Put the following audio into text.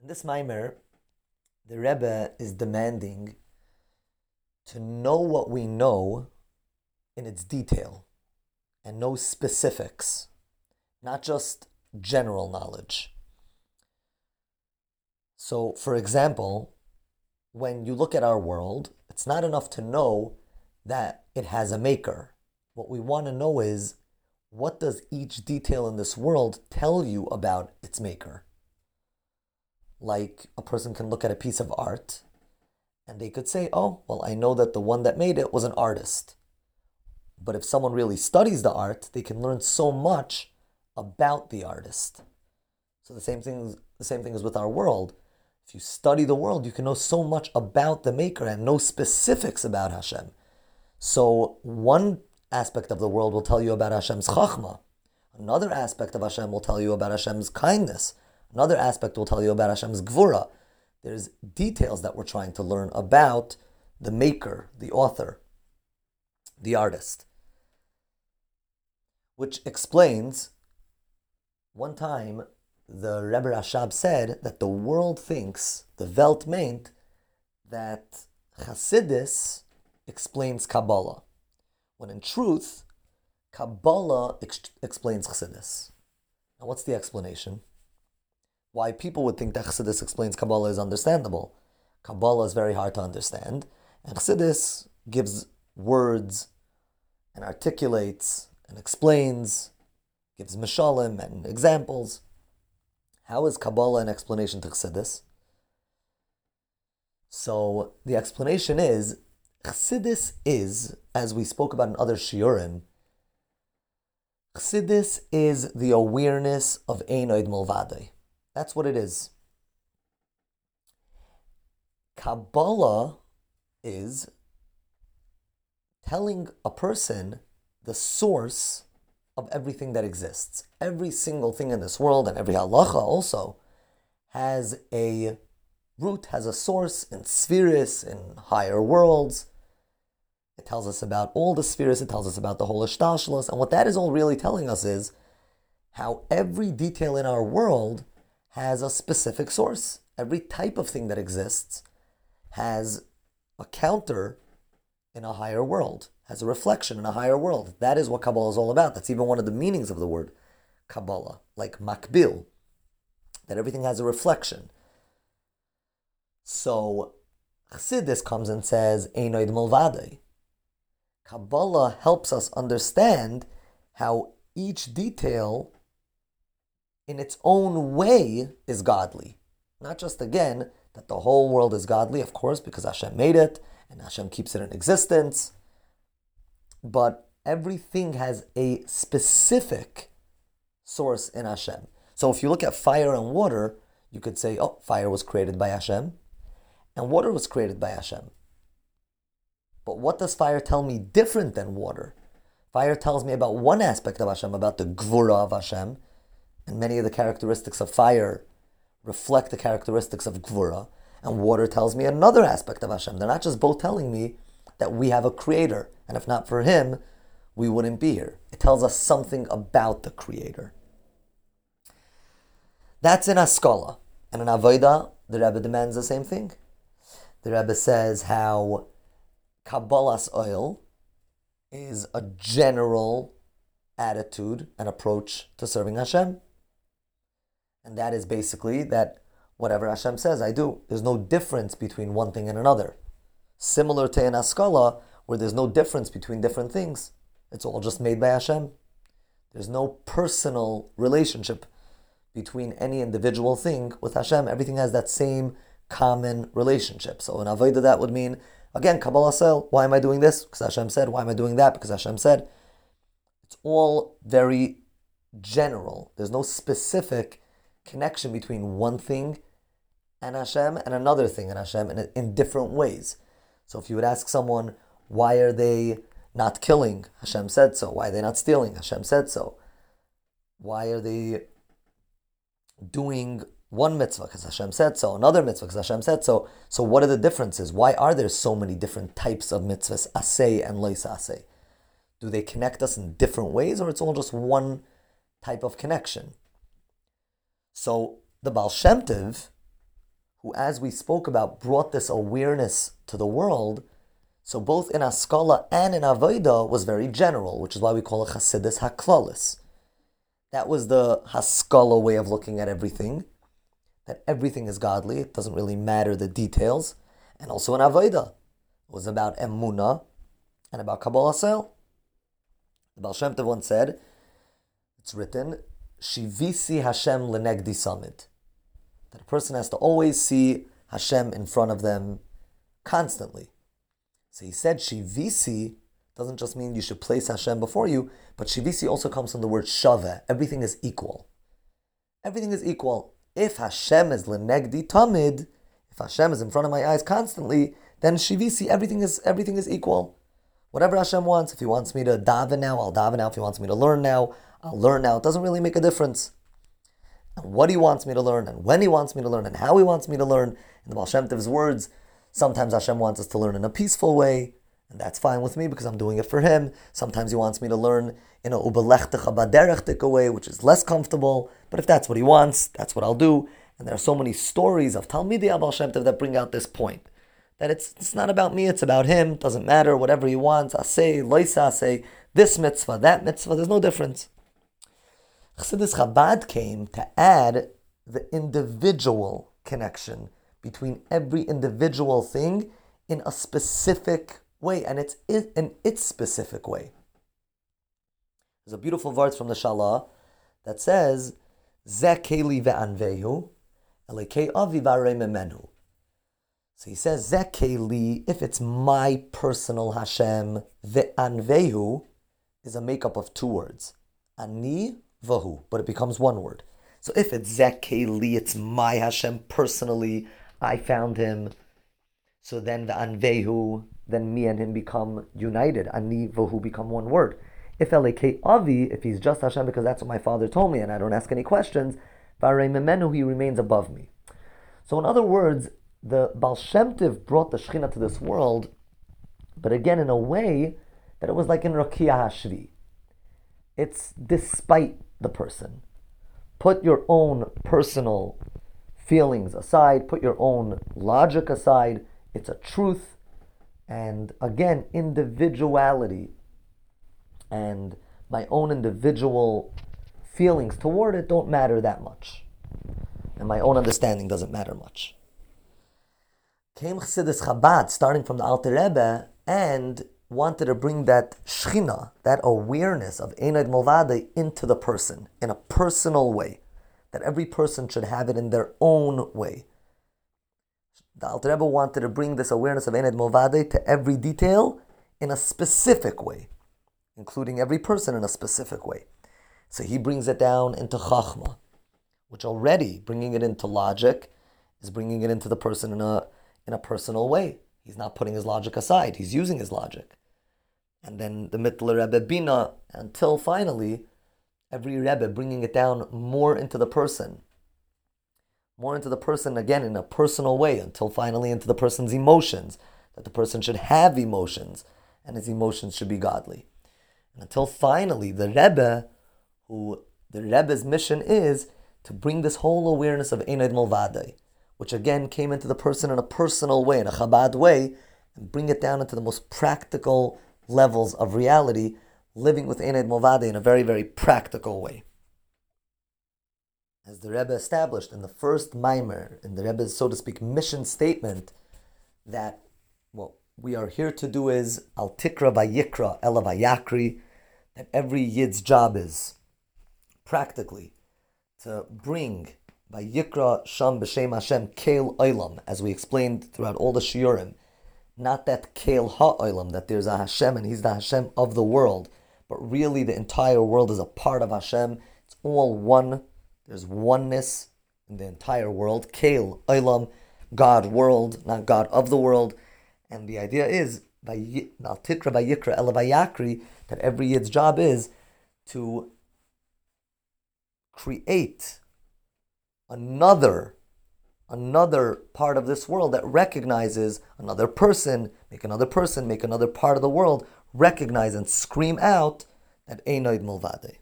In this mimer, the Rebbe is demanding to know what we know in its detail and know specifics, not just general knowledge. So, for example, when you look at our world, it's not enough to know that it has a maker. What we want to know is what does each detail in this world tell you about its maker? Like a person can look at a piece of art and they could say, oh, well, I know that the one that made it was an artist. But if someone really studies the art, they can learn so much about the artist. So the same thing, the same thing is with our world. If you study the world, you can know so much about the maker and know specifics about Hashem. So one aspect of the world will tell you about Hashem's chachma. Another aspect of Hashem will tell you about Hashem's kindness. Another aspect will tell you about Hashem's gvura. There's details that we're trying to learn about the maker, the author, the artist. Which explains one time the Rebbe Rashab said that the world thinks, the Welt meint, that Hasidus explains Kabbalah, when in truth, Kabbalah ex- explains Chassidus. Now, what's the explanation? Why people would think that Chassidus explains Kabbalah is understandable. Kabbalah is very hard to understand, and Chassidus gives words and articulates and explains, gives mishalim and examples. How is Kabbalah an explanation to Chassidus? So the explanation is Chassidus is, as we spoke about in other shiurim, Chassidus is the awareness of Einoid Mulvadei. That's what it is. Kabbalah is telling a person the source of everything that exists. Every single thing in this world and every halacha also has a root, has a source in spheres, in higher worlds. It tells us about all the spheres, it tells us about the whole Hishtalshelus, and what that is all really telling us is how every detail in our world has a specific source. Every type of thing that exists has a counter in a higher world, has a reflection in a higher world. That is what Kabbalah is all about. That's even one of the meanings of the word Kabbalah, like makbil, that everything has a reflection. So Chassidus comes and says, Einoid Mulvadei. Kabbalah helps us understand how each detail in its own way is godly. Not just again that the whole world is godly, of course, because Hashem made it and Hashem keeps it in existence, but everything has a specific source in Hashem. So if you look at fire and water, you could say, oh, fire was created by Hashem and water was created by Hashem. But what does fire tell me different than water? Fire tells me about one aspect of Hashem, about the gvura of Hashem, and many of the characteristics of fire reflect the characteristics of gvura, and water tells me another aspect of Hashem. They're not just both telling me that we have a creator, and if not for him, we wouldn't be here. It tells us something about the creator. That's in Haskala. And in Avodah, the Rebbe demands the same thing. The Rebbe says how Kabbalas ol is a general attitude and approach to serving Hashem. And that is basically that whatever Hashem says, I do. There's no difference between one thing and another. Similar to an Haskala, where there's no difference between different things. It's all just made by Hashem. There's no personal relationship between any individual thing with Hashem. Everything has that same common relationship. So in Avodah, that would mean Again, Kabbalas Ol, why am I doing this? Because Hashem said. Why am I doing that? Because Hashem said. It's all very general. There's no specific connection between one thing and Hashem and another thing and Hashem in, in different ways. So if you would ask someone, why are they not killing? Hashem said so. Why are they not stealing? Hashem said so. Why are they doing one mitzvah because Hashem said so, another mitzvah because Hashem said so. So what are the differences? Why are there so many different types of mitzvahs, asay and lois asay? Do they connect us in different ways or it's all just one type of connection? So the Baal Shem who, as we spoke about, brought this awareness to the world. So both in Haskala and in Avodah was very general, which is why we call it Hasidus Haklalis. That was the Haskala way of looking at everything, that everything is godly, it doesn't really matter the details. And also in Avodah, it was about Emuna and about Kabbalas Ol. The Baal Shem once said, it's written, Shivisi Hashem lenegdi samid. That a person has to always see Hashem in front of them constantly. So he said Shivisi doesn't just mean you should place Hashem before you, but Shivisi also comes from the word Shave. Everything is equal. Everything is equal. If Hashem is lenegdi tamid, if Hashem is in front of my eyes constantly, then Shivisi, everything is everything is equal. Whatever Hashem wants, if He wants me to daven now, I'll daven now. If He wants me to learn now, I'll learn now. It doesn't really make a difference. And what He wants me to learn, and when He wants me to learn, and how He wants me to learn. In the Baal Shem words, sometimes Hashem wants us to learn in a peaceful way, and that's fine with me because I'm doing it for Him. Sometimes He wants me to learn in a baderechtika way, which is less comfortable. But if that's what He wants, that's what I'll do. And there are so many stories of Talmidei Baal Shem Tov that bring out this point that it's, it's not about me, it's about him. Doesn't matter, whatever he wants. I say, loisa, say this mitzvah, that mitzvah. There's no difference. Chassidus Chabad came to add the individual connection between every individual thing in a specific way, and it's in its specific way. There's a beautiful verse from the Shalah that says, Zekeli ve'anvehu, elekei avi memenu. So he says, Zekeli, if it's my personal Hashem, the anvehu is a makeup of two words. Ani vahu, but it becomes one word. So if it's Zekeli, it's my Hashem personally, I found him. So then the Anvehu, then me and him become united. Ani vahu become one word. If Eleke Avi, if he's just Hashem because that's what my father told me and I don't ask any questions, Vare Memenu, he remains above me. So in other words, the Baal Shem brought the Shekhinah to this world, but again in a way that it was like in Rakia Hashvi. It's despite the person. Put your own personal feelings aside, put your own logic aside. It's a truth. And again, individuality and my own individual feelings toward it don't matter that much. And my own understanding doesn't matter much came Chassidus Chabad, starting from the Alter Rebbe, and wanted to bring that shchina, that awareness of Einaid Mulvade into the person in a personal way, that every person should have it in their own way. The Alter Rebbe wanted to bring this awareness of Einaid Mulvade to every detail in a specific way, including every person in a specific way. So he brings it down into Chachma, which already bringing it into logic is bringing it into the person in a in a personal way. He's not putting his logic aside, he's using his logic. And then the Mittler Rebbe Bina, until finally, every Rebbe bringing it down more into the person. More into the person, again, in a personal way, until finally into the person's emotions, that the person should have emotions, and his emotions should be godly. And until finally, the Rebbe, who the Rebbe's mission is to bring this whole awareness of Einaid Mulvadei, which again came into the person in a personal way, in a Chabad way, and bring it down into the most practical levels of reality, living with Ened Movade in a very, very practical way. As the Rebbe established in the first mimer, in the Rebbe's, so to speak, mission statement, that what we are here to do is Al Tikra Vayikra Ela Vayakri, that every Yid's job is practically to bring by Yikra Sham B'Shem Hashem Kael Olam, as we explained throughout all the Shiurim. Not that Kael Ha'olam, that there's a Hashem and He's the Hashem of the world, but really the entire world is a part of Hashem. It's all one. There's oneness in the entire world. Kael Olam, God world, not God of the world. And the idea is, that every Yid's job is to create another another part of this world that recognizes another person, make another person, make another part of the world recognize and scream out that Einoid Mulvade.